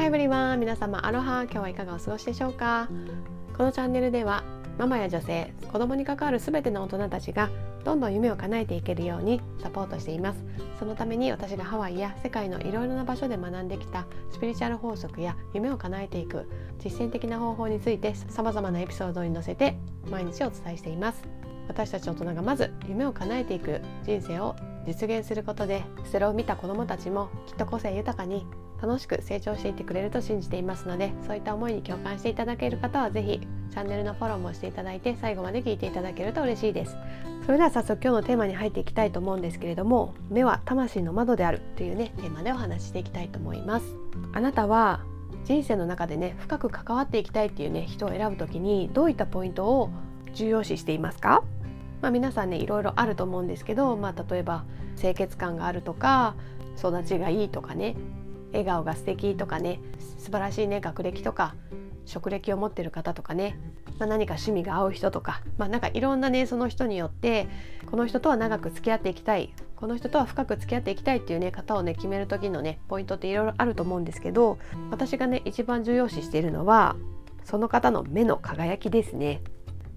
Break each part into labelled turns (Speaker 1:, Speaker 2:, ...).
Speaker 1: ハイブリワン皆様アロハ今日はいかがお過ごしでしょうか？このチャンネルではママや女性子供に関わる全ての大人たちがどんどん夢を叶えていけるようにサポートしています。そのために私がハワイや世界のいろいろな場所で学んできたスピリチュアル法則や夢を叶えていく実践的な方法について様々なエピソードに載せて毎日お伝えしています。私たち大人がまず夢を叶えていく人生を実現することでそれを見た子どもたちもきっと個性豊かに楽しく成長していってくれると信じていますのでそういった思いに共感していただける方は是非チャンネルのフォローもしていただいて最後まで聞いていただけると嬉しいです。それでは早速今日のテーマに入っていきたいと思うんですけれども目は魂の窓であるというねテーマでお話ししていきたいと思います。あなたは人生の中でね深く関わっていきたいっていうね人を選ぶ時にどういったポイントを重要視していますか？まあ、皆さんねいろいろあると思うんですけど、まあ、例えば清潔感があるとか育ちがいいとかね笑顔が素敵とかね素晴らしいね学歴とか職歴を持ってる方とかね、まあ、何か趣味が合う人とか、まあ、なんかいろんなねその人によってこの人とは長く付き合っていきたいこの人とは深く付き合っていきたいっていうね方をね決める時のねポイントっていろいろあると思うんですけど私がね一番重要視しているのはその方の目の輝きですね。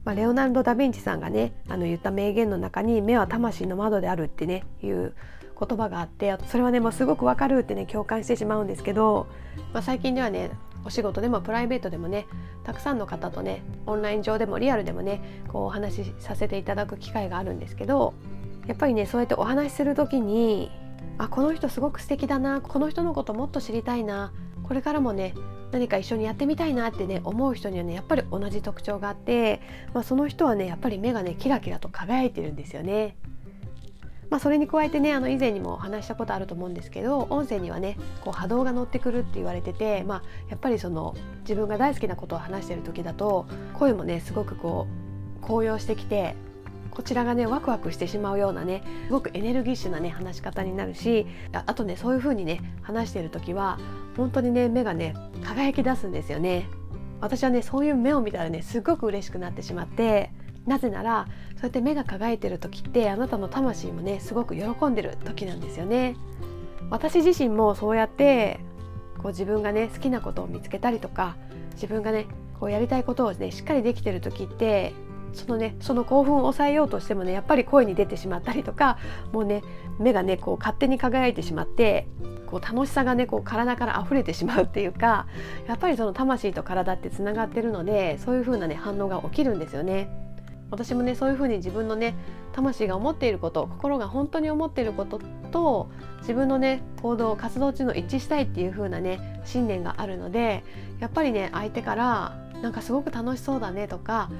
Speaker 1: まあ、レオナルド・ダ・ヴィンチさんがねあの言った名言の中に「目は魂の窓である」ってねいう言葉があってそれはねもうすごくわかるってね共感してしまうんですけど、まあ、最近ではねお仕事でもプライベートでもねたくさんの方とねオンライン上でもリアルでもねこうお話しさせていただく機会があるんですけどやっぱりねそうやってお話しする時にあこの人すごく素敵だなこの人のこともっと知りたいなこれからもね何か一緒にやってみたいなってね思う人にはねやっぱり同じ特徴があって、まあ、その人はねやっぱり目がねキラキラと輝いてるんですよね。まあ、それに加えてねあの以前にも話したことあると思うんですけど音声にはねこう波動が乗ってくるって言われてて、まあ、やっぱりその自分が大好きなことを話してる時だと声もねすごくこう高揚してきてこちらがねワクワクしてしまうようなねすごくエネルギッシュなね話し方になるしあとねそういう風にね話している時は本当にね目がね輝き出すんですよね。私はねそういう目を見たらねすごく嬉しくなってしまってなぜならそうやって目が輝いてる時ってあなたの魂もねすごく喜んでる時なんですよね。私自身もそうやってこう自分がね好きなことを見つけたりとか自分がねこうやりたいことをねしっかりできてる時ってそのねその興奮を抑えようとしてもねやっぱり声に出てしまったりとかもうね目がねこう勝手に輝いてしまってこう楽しさがねこう体から溢れてしまうっていうかやっぱりその魂と体ってつながってるのでそういう風なね反応が起きるんですよね。私もねそういう風に自分のね魂が思っていること心が本当に思っていることと自分のね行動活動中の一致したいっていう風なね信念があるのでやっぱりね相手からなんかすごく楽しそうだねとか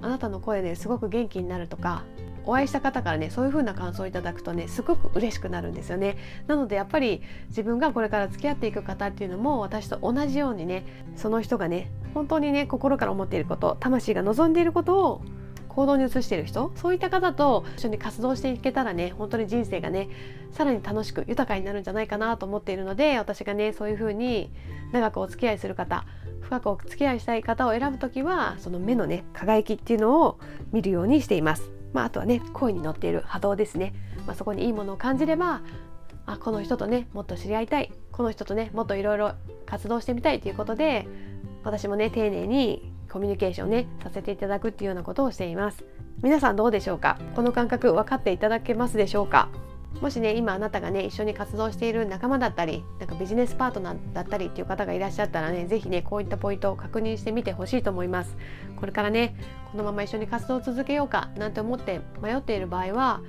Speaker 1: あなたの声ですごく元気になるとかお会いした方からねそういう風な感想をいただくとねすごく嬉しくなるんですよね。なのでやっぱり自分がこれから付き合っていく方っていうのも私と同じようにねその人がね本当にね心から思っていること魂が望んでいることを行動に移している人そういった方と一緒に活動していけたらね本当に人生がねさらに楽しく豊かになるんじゃないかなと思っているので私がねそういう風に長くお付き合いする方深くお付き合いしたい方を選ぶ時はその目のね輝きっていうのを見るようにしています。まあ、あとはね声に乗っている波動ですね、まあ、そこにいいものを感じればあこの人とねもっと知り合いたいこの人とねもっといろいろ活動してみたいということで私もね丁寧にコミュニケーションねさせていただくっていうようなことをしています。皆さんどうでしょうか？この感覚分かっていただけますでしょうか？もしね今あなたがね一緒に活動している仲間だったりなんかビジネスパートナーだったりっていう方がいらっしゃったらね是非ねこういったポイントを確認してみてほしいと思います。これからねこのまま一緒に活動を続けようかなんて思って迷っている場合は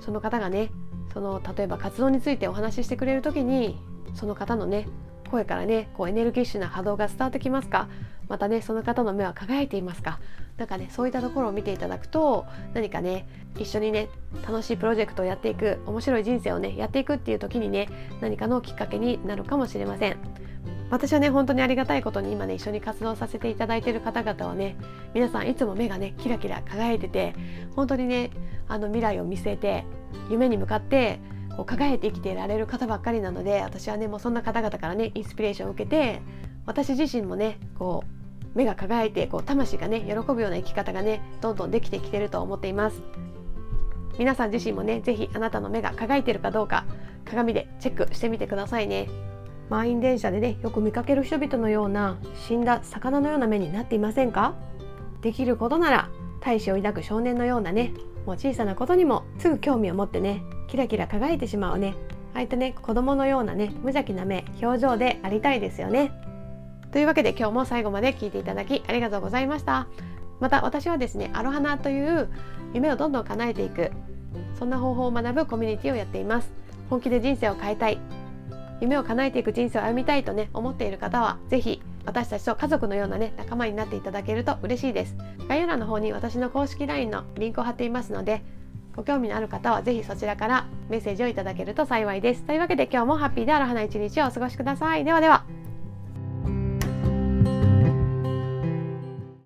Speaker 1: その方がねその例えば活動についてお話ししてくれる時にその方のね声からねこうエネルギッシュな波動が伝わってきますか？またねその方の目は輝いていますか？なんかねそういったところを見ていただくと何かね一緒にね楽しいプロジェクトをやっていく面白い人生をねやっていくっていう時にね何かのきっかけになるかもしれません。私はね本当にありがたいことに今ね一緒に活動させていただいている方々はね皆さんいつも目がねキラキラ輝いてて本当にねあの未来を見据えて夢に向かってこう輝いて生きていられる方ばっかりなので私はねもうそんな方々からねインスピレーションを受けて私自身もねこう目が輝いてこう魂がね喜ぶような生き方がねどんどんできてきてると思っています。皆さん自身もね是非あなたの目が輝いてるかどうか鏡でチェックしてみてくださいね。満員電車でねよく見かける人々のような死んだ魚のような目になっていませんか？できることなら大志を抱く少年のようなねもう小さなことにもすぐ興味を持ってねキラキラ輝いてしまうね。ああいったね子供のようなね無邪気な目表情でありたいですよね。というわけで今日も最後まで聞いていただきありがとうございました。また私はですねアロハナという夢をどんどん叶えていくそんな方法を学ぶコミュニティをやっています。本気で人生を変えたい。夢を叶えていく人生を歩みたいとね思っている方は是非私たちと家族のようなね仲間になっていただけると嬉しいです。概要欄の方に私の公式 LINE のリンクを貼っていますのでご興味のある方はぜひそちらからメッセージをいただけると幸いです。というわけで今日もハッピーである花一日をお過ごしください。ではでは。